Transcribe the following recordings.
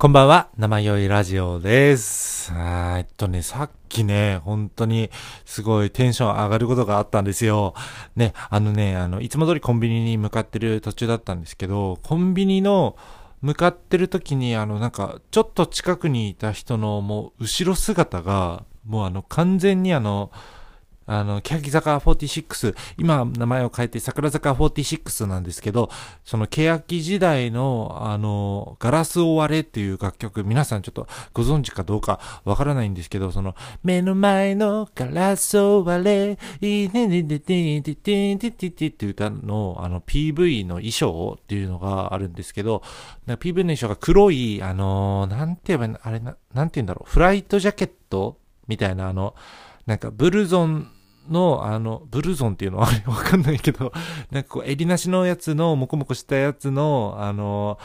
こんばんは、生酔いラジオです。あーえっとね、さっきね、本当にすごいテンション上がることがあったんですよ。ね、あのね、あの、いつも通りコンビニに向かってる途中だったんですけど、コンビニの向かってる時に、あの、なんか、ちょっと近くにいた人のもう後ろ姿が、もうあの、完全にあの、あの、欅坂46、今名前を変えて桜坂46なんですけど、その欅時代の、あの、ガラスを割れっていう楽曲、皆さんちょっとご存知かどうかわからないんですけど、その、目の前のガラスを割れ、いねねねねねねねねっていう歌の、あの、PV の衣装っていうのがあるんですけど、PV の衣装が黒い、あの、なんて言えばいいの、あれな、なんて言うんだろう、フライトジャケットみたいな、あの、なんかブルゾンの、あの、ブルゾンっていうのはあれわかんないけど、なんかこう、襟なしのやつの、もこもこしたやつの、あの、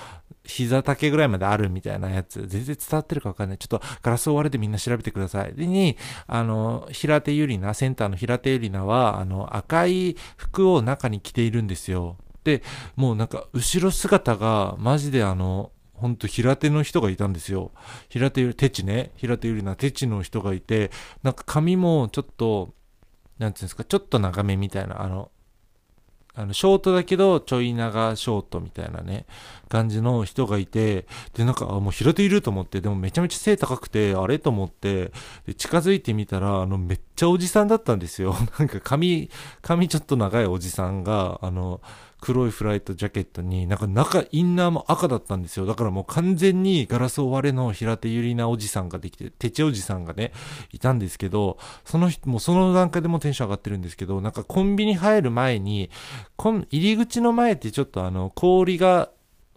膝丈ぐらいまであるみたいなやつ、全然伝わってるかわかんない。ちょっとガラスを割れてみんな調べてください。で、に、あの、平手ゆりな、センターの平手ゆりなは、あの、赤い服を中に着ているんですよ。で、もうなんか、後ろ姿が、マジであの、ほんと平手の人がいたんですよ。平手ゆり、手地ね。平手ゆりな、手地の人がいて、なんか髪もちょっと、なんていうんですか、ちょっと長めみたいな、あの、あの、ショートだけど、ちょい長ショートみたいなね、感じの人がいて、で、なんか、あもう平手いると思って、でもめちゃめちゃ背高くて、あれと思って、で、近づいてみたら、あの、めっちゃおじさんだったんですよ。なんか髪、髪ちょっと長いおじさんが、あの、黒いフライトジャケットに、なんか中、インナーも赤だったんですよ。だからもう完全にガラスを割れの平手ゆりなおじさんができて、手地おじさんがね、いたんですけど、その人、もその段階でもテンション上がってるんですけど、なんかコンビニ入る前に、こん入り口の前ってちょっとあの、氷が、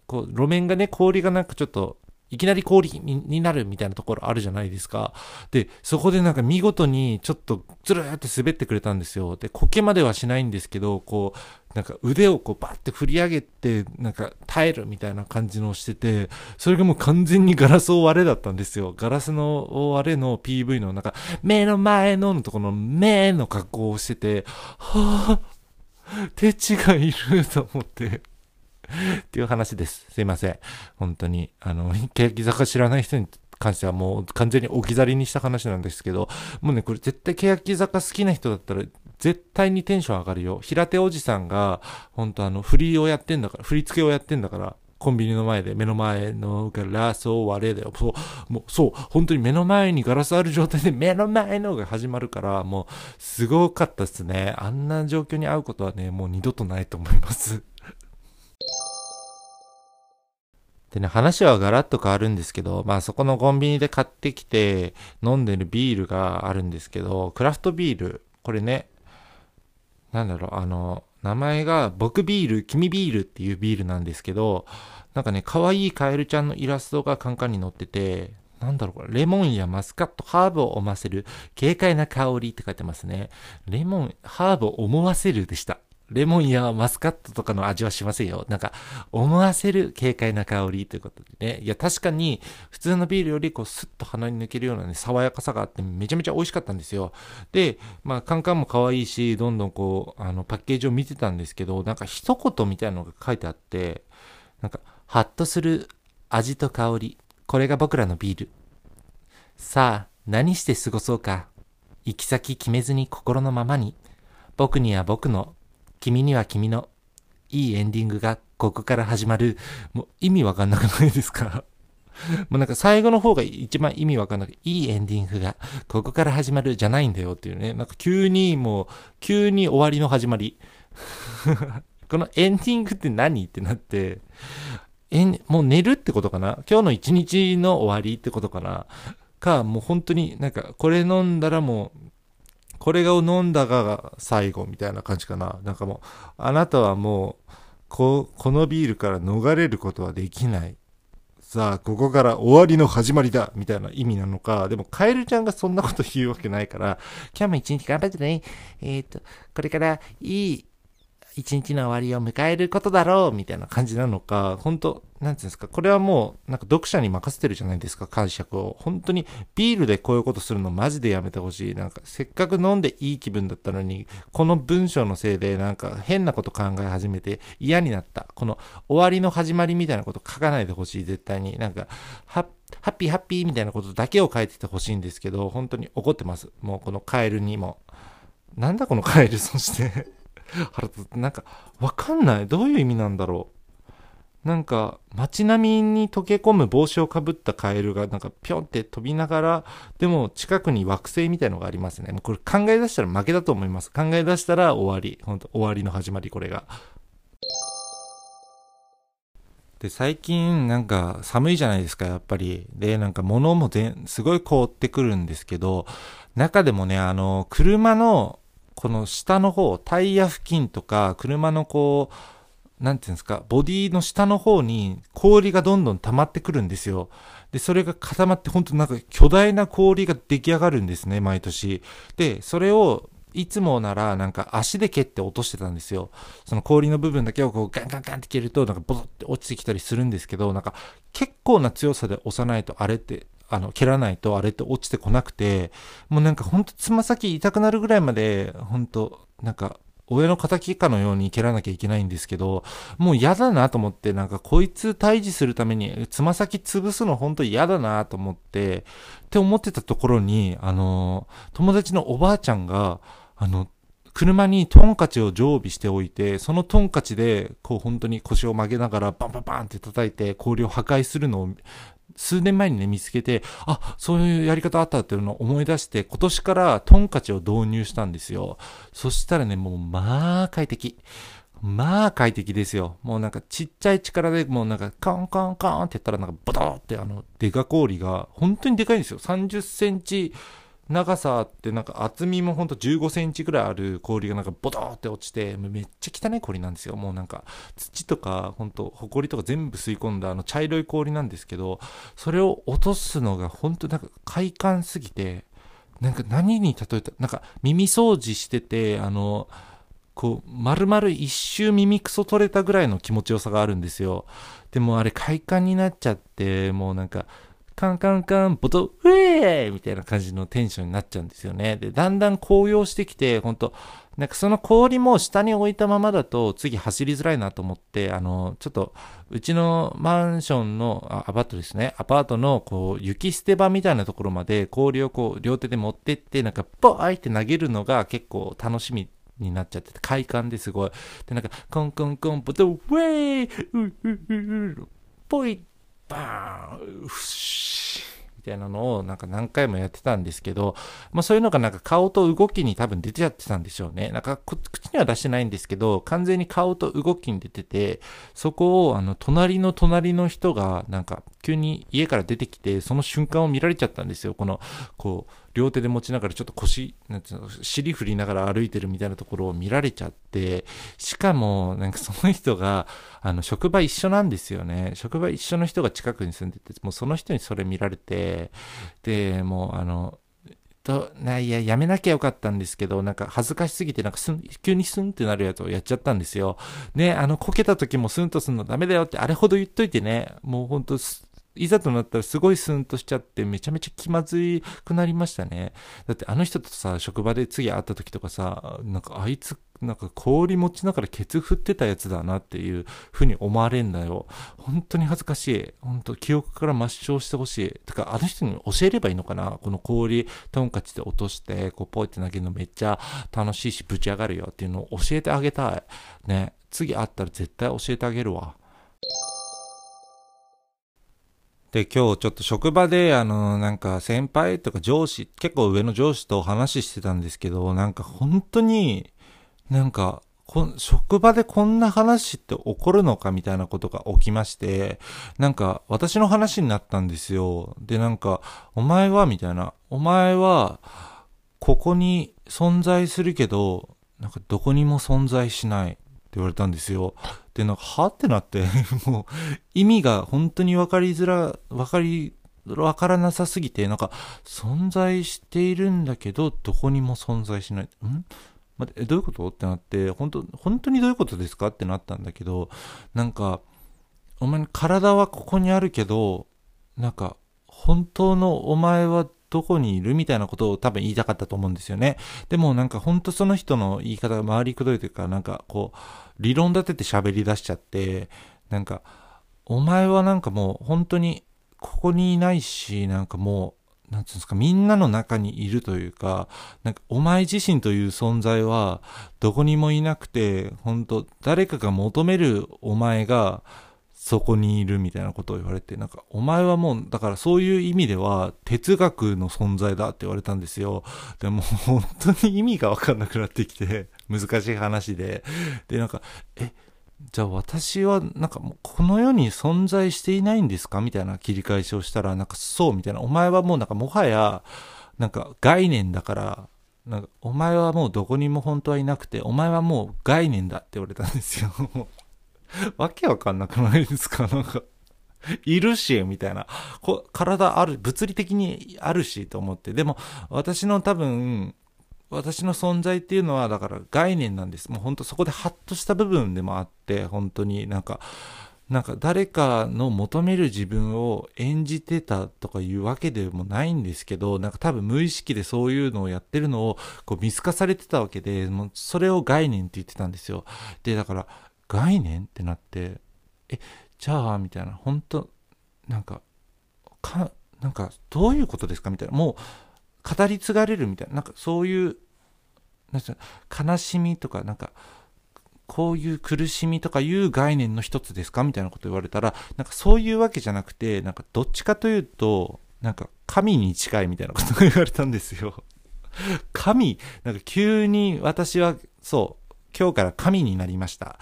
こう、路面がね、氷がなんかちょっと、いきなり氷になるみたいなところあるじゃないですか。で、そこでなんか見事にちょっとずるーって滑ってくれたんですよ。で、苔まではしないんですけど、こう、なんか腕をこうバッて振り上げて、なんか耐えるみたいな感じのをしてて、それがもう完全にガラスを割れだったんですよ。ガラスの割れの PV のなんか、目の前ののところの目の格好をしてて、はぁ、手違いいると思って。っていう話です。すいません。本当に。あの、欅坂知らない人に関してはもう完全に置き去りにした話なんですけど、もうね、これ絶対欅坂好きな人だったら、絶対にテンション上がるよ。平手おじさんが、本当あの、振りをやってんだから、振り付けをやってんだから、コンビニの前で目の前のガラスを割れだよ。そう、もう、そう、本当に目の前にガラスある状態で目の前のが始まるから、もう、すごかったですね。あんな状況に会うことはね、もう二度とないと思います。でね、話はガラッと変わるんですけど、まあそこのコンビニで買ってきて飲んでるビールがあるんですけど、クラフトビール、これね、なんだろう、あの、名前が僕ビール、君ビールっていうビールなんですけど、なんかね、可愛いカエルちゃんのイラストがカンカンに載ってて、なんだろう、レモンやマスカット、ハーブを思わせる、軽快な香りって書いてますね。レモン、ハーブを思わせるでした。レモンやマスカットとかの味はしませんよ。なんか、思わせる軽快な香りということでね。いや、確かに、普通のビールよりこう、スッと鼻に抜けるようなね、爽やかさがあって、めちゃめちゃ美味しかったんですよ。で、まあ、カンカンも可愛いし、どんどんこう、あの、パッケージを見てたんですけど、なんか一言みたいなのが書いてあって、なんか、ハッとする味と香り。これが僕らのビール。さあ、何して過ごそうか。行き先決めずに心のままに。僕には僕の、君には君の、いいエンディングがここから始まる。もう意味わかんなくないですか？もうなんか最後の方が一番意味わかんなく、いいエンディングがここから始まるじゃないんだよっていうね。なんか急にもう、急に終わりの始まり。このエンディングって何？ってなって、え、もう寝るってことかな？今日の一日の終わりってことかな？か、もう本当になんかこれ飲んだらもう、これを飲んだが最後みたいな感じかな。なんかもう、あなたはもう、ここのビールから逃れることはできない。さあ、ここから終わりの始まりだみたいな意味なのか、でもカエルちゃんがそんなこと言うわけないから、今日も一日頑張ってね。えっ、と、これからいい、一日の終わりを迎えることだろうみたいな感じなのか、本当なんていうんですか、これはもう、なんか読者に任せてるじゃないですか、解釈を。本当にビールでこういうことするのマジでやめてほしい。なんか、せっかく飲んでいい気分だったのに、この文章のせいでなんか変なこと考え始めて嫌になった。この終わりの始まりみたいなこと書かないでほしい、絶対に。なんか、ハッピーハッピーみたいなことだけを書いててほしいんですけど、本当に怒ってます。もうこのカエルにも。なんだこのカエル、そして腹立って、なんか、わかんない。どういう意味なんだろう。なんか街並みに溶け込む帽子をかぶったカエルがなんかぴょんって飛びながら、でも近くに惑星みたいのがありますね。もうこれ考え出したら負けだと思います。考え出したら終わり。本当終わりの始まり、これが。で、最近なんか寒いじゃないですか、やっぱり。で、なんか物も全、すごい凍ってくるんですけど、中でもね、あの、車のこの下の方、タイヤ付近とか、車のこう、なんていうんですか、ボディの下の方に氷がどんどん溜まってくるんですよ。で、それが固まって本当なんか巨大な氷が出来上がるんですね、毎年。で、それをいつもならなんか足で蹴って落としてたんですよ。その氷の部分だけをこうガンガンガンって蹴るとなんかボトって落ちてきたりするんですけど、なんか結構な強さで押さないとあれってあの、蹴らないとあれって落ちてこなくて、もうなんかほんとつま先痛くなるぐらいまで、ほんと、なんか親の敵かのように蹴らなきゃいけないんですけど、もう嫌だなと思って、なんかこいつ退治するためにつま先潰すのほんと嫌だなと思って、って思ってたところに、あの、友達のおばあちゃんが、あの、車にトンカチを常備しておいて、そのトンカチで、こう本当に腰を曲げながらバンバンバンって叩いて氷を破壊するのを数年前にね、見つけて、あ、そういうやり方あったっていうのを思い出して、今年からトンカチを導入したんですよ。そしたらね、もう、まあ、快適。まあ、快適ですよ。もうなんかちっちゃい力でもうなんかカンカンカンってやったらなんかボトってあのデカ氷が本当にでかいんですよ。30センチ長さってなんか厚みもほんと15センチぐらいある氷がなんかボトーって落ちて、めっちゃ汚い氷なんですよ。もうなんか土とかほんと埃とか全部吸い込んだあの茶色い氷なんですけど、それを落とすのがほんとなんか快感すぎて、なんか何に例えた、なんか耳掃除してて、あの、こう、丸々一周耳くそ取れたぐらいの気持ちよさがあるんですよ。でもあれ快感になっちゃって、もうなんか、カンカンカン、ボト、ウェーみたいな感じのテンションになっちゃうんですよね。で、だんだん紅葉してきて、ほんと、なんかその氷も下に置いたままだと次走りづらいなと思って、あの、ちょっと、うちのマンションの、あアパートですね。アパートの、こう、雪捨て場みたいなところまで氷をこう、両手で持ってって、なんか、ポーって投げるのが結構楽しみになっちゃってて、快感ですごい。で、なんか、コンコンコン、ボト、ウェーウウウウポイバーンふしみたいなのをなんか何回もやってたんですけど、まあそういうのがなんか顔と動きに多分出てやってたんでしょうね。なんか口には出してないんですけど、完全に顔と動きに出てて、そこをあの隣の隣の人がなんか急に家から出てきて、その瞬間を見られちゃったんですよ。この、こう、両手で持ちながらちょっと腰、なんていうの、尻振りながら歩いてるみたいなところを見られちゃって、しかも、なんかその人が、あの、職場一緒なんですよね。職場一緒の人が近くに住んでて、もうその人にそれ見られて、で、もうあの、と、ないや、やめなきゃよかったんですけど、なんか恥ずかしすぎて、なんかすん、急にスンってなるやつをやっちゃったんですよ。ね、あの、こけた時もスンとすんのダメだよって、あれほど言っといてね、もうほんと、いざとなったらすごいスンとしちゃってめちゃめちゃ気まずいくなりましたね。だってあの人とさ、職場で次会った時とかさ、なんかあいつ、なんか氷持ちながらケツ振ってたやつだなっていう風に思われんだよ。本当に恥ずかしい。本当記憶から抹消してほしい。てかあの人に教えればいいのかなこの氷トンカチで落として、こうポイって投げるのめっちゃ楽しいしぶち上がるよっていうのを教えてあげたい。ね。次会ったら絶対教えてあげるわ。で、今日ちょっと職場で、あの、なんか先輩とか上司、結構上の上司と話してたんですけど、なんか本当に、なんか、職場でこんな話って起こるのかみたいなことが起きまして、なんか私の話になったんですよ。で、なんか、お前はみたいな、お前は、ここに存在するけど、なんかどこにも存在しない言われたんですよ。で、なんか、はってなって、もう、意味が本当に分かりづら、分かり、分からなさすぎて、なんか、存在しているんだけど、どこにも存在しない。ん？待って、どういうこと？ってなって、本当本当にどういうことですか？ってなったんだけど、なんか、お前、体はここにあるけど、なんか、本当のお前はどこにいるみたいなことを多分言いたかったと思うんですよね。でもなんか本当その人の言い方が回りくどいというか、なんかこう、理論立てて喋り出しちゃって、なんか、お前はなんかもう本当にここにいないし、なんかもう、なんていうんですか、みんなの中にいるというか、なんかお前自身という存在はどこにもいなくて、本当誰かが求めるお前が、そこにいるみたいなことを言われて、なんか、お前はもう、だからそういう意味では、哲学の存在だって言われたんですよ。でも、本当に意味がわかんなくなってきて、難しい話で。で、なんか、え、じゃあ私は、なんかもう、この世に存在していないんですかみたいな切り返しをしたら、なんか、そう、みたいな。お前はもうなんか、もはや、なんか、概念だから、なんか、お前はもうどこにも本当はいなくて、お前はもう概念だって言われたんですよ。わけわかんなくないですか？なんか、いるし、みたいな。こ体ある、物理的にあるし、と思って。でも、私の多分、私の存在っていうのは、だから概念なんです。もう本当そこでハッとした部分でもあって、本当になんか、なんか誰かの求める自分を演じてたとかいうわけでもないんですけど、なんか多分無意識でそういうのをやってるのをこう見透かされてたわけで、もうそれを概念って言ってたんですよ。で、だから概念ってなって、え、じゃあ、みたいな、本当なんか、か、なんか、どういうことですかみたいな、もう、語り継がれるみたいな、なんかそういう、なん悲しみとか、なんか、こういう苦しみとかいう概念の一つですかみたいなこと言われたら、なんかそういうわけじゃなくて、なんかどっちかというと、なんか神に近いみたいなことが言われたんですよ。神、なんか急に私は、そう、今日から神になりました。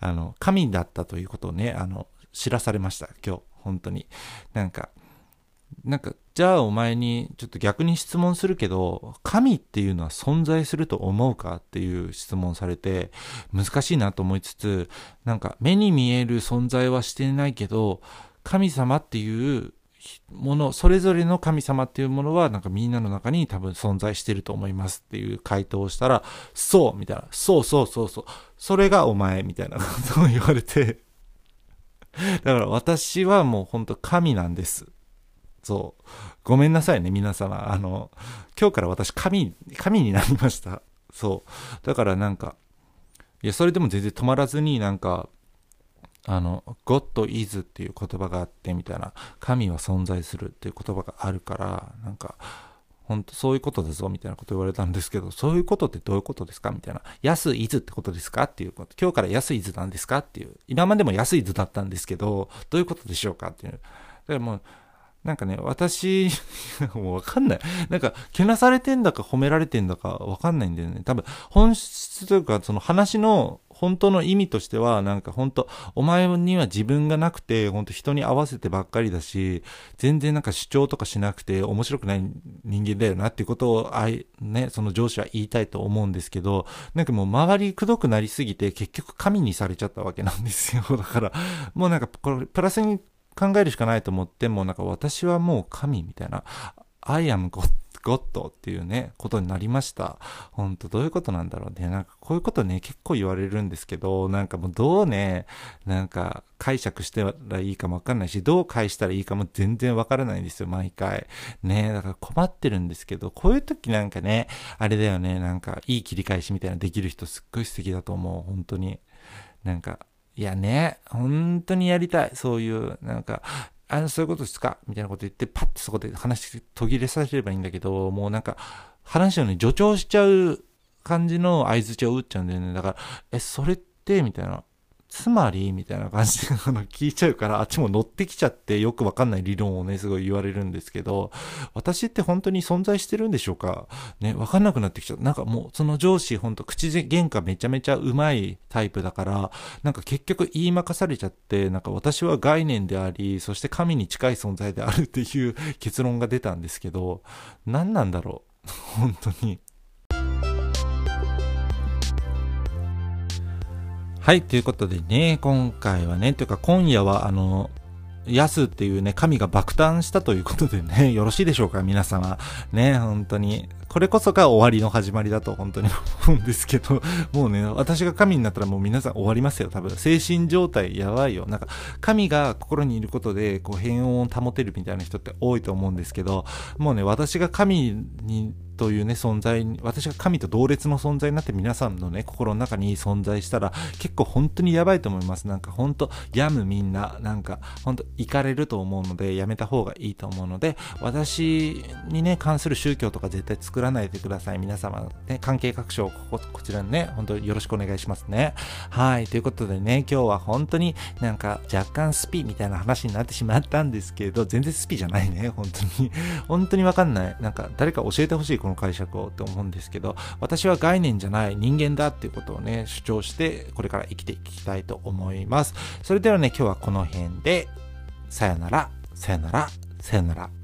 あの、神だったということをね、あの、知らされました、今日。本当に。なんか、なんか、じゃあお前にちょっと逆に質問するけど、神っていうのは存在すると思うかっていう質問されて、難しいなと思いつつ、なんか目に見える存在はしてないけど、神様っていうもの、それぞれの神様っていうものは、なんかみんなの中に多分存在してると思いますっていう回答をしたら、そうみたいな、そうそうそうそう、それがお前みたいなことを言われて、だから私はもう本当神なんです。そう。ごめんなさいね、皆様。あの、今日から私神、神になりました。そう。だからなんか、いや、それでも全然止まらずになんか、あの、God is っていう言葉があってみたいな、神は存在するっていう言葉があるから、なんか、本当そういうことだぞみたいなこと言われたんですけど、そういうことってどういうことですかみたいな。安い図ってことですかっていうこと。今日から安い図なんですかっていう。今までも安い図だったんですけど、どういうことでしょうかっていう。だからもう、なんかね、私、もうわかんない。なんか、けなされてんだか褒められてんだかわかんないんだよね。多分、本質というか、その話の本当の意味としては、なんか本当、お前には自分がなくて、本当人に合わせてばっかりだし、全然なんか主張とかしなくて面白くない人間だよなっていうことを、あい、ね、その上司は言いたいと思うんですけど、なんかもう周りくどくなりすぎて、結局神にされちゃったわけなんですよ。だから、もうなんか、これ、プラスに考えるしかないと思って、もうなんか私はもう神みたいな、I am God ゴッドっていうね、ことになりました。ほんと、どういうことなんだろうね。なんか、こういうことね、結構言われるんですけど、なんかもうどうね、なんか、解釈してらいいかもわかんないし、どう返したらいいかも全然わからないんですよ、毎回。ねだから困ってるんですけど、こういう時なんかね、あれだよね、なんか、いい切り返しみたいなできる人すっごい素敵だと思う、本当に。なんか、いやね、本当にやりたい。そういう、なんか、あ、そういうことですか？みたいなこと言って、パッとそこで話途切れさせればいいんだけど、もうなんか、話をね、助長しちゃう感じの合図値を打っちゃうんだよね。だから、え、それって、みたいな。つまりみたいな感じであの聞いちゃうから、あっちも乗ってきちゃってよくわかんない理論をね、すごい言われるんですけど、私って本当に存在してるんでしょうか？ね、わかんなくなってきちゃう。なんかもう、その上司、ほんと口で喧嘩めちゃめちゃうまいタイプだから、なんか結局言いまかされちゃって、なんか私は概念であり、そして神に近い存在であるっていう結論が出たんですけど、何なんだろう？本当に。はい、ということでね、今回はね、というか今夜はあの、ヤスっていうね、神が爆誕したということでね、よろしいでしょうか、皆様。ね、本当に。これこそが終わりの始まりだと本当に思うんですけど、もうね、私が神になったらもう皆さん終わりますよ、多分。精神状態やばいよ。なんか、神が心にいることで、こう、平穏を保てるみたいな人って多いと思うんですけど、もうね、私が神にというね、存在に、私が神と同列の存在になって皆さんのね、心の中に存在したら、結構本当にやばいと思います。なんか本当、病むみんな、なんか本当、行かれると思うので、やめた方がいいと思うので、私にね、関する宗教とか絶対作らないでください。皆様、ね、関係各所、ここ、こちらにね、本当よろしくお願いしますね。はい、ということでね、今日は本当になんか若干スピみたいな話になってしまったんですけど、全然スピじゃないね、本当に。本当にわかんない。なんか誰か教えてほしい、この解釈をって思うんですけど、私は概念じゃない人間だっていうことをね、主張して、これから生きていきたいと思います。それではね、今日はこの辺で、さよなら、さよなら、さよなら。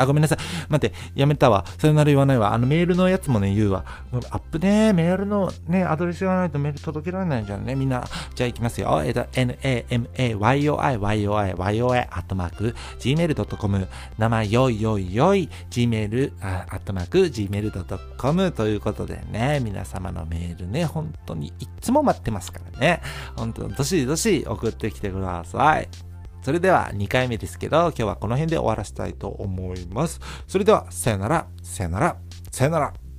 あ、ごめんなさい。待って、やめたわ。さよなら言わないわ。あのメールのやつもね、言うわ。アップね、メールのね、アドレス言わないとメール届けられないじゃんね。みんな、じゃあ行きますよ。えっと、n-a-m-a-y-o-i, y-o-i, y-o-i, アットマーク、gmail.com、名前よいよいよい、gmail、アットマーク、gmail.com ということでね、皆様のメールね、本当にいつも待ってますからね。本当、どしどし送ってきてください。それでは2回目ですけど、今日はこの辺で終わらせたいと思います。それでは、さよなら、さよなら、さよなら。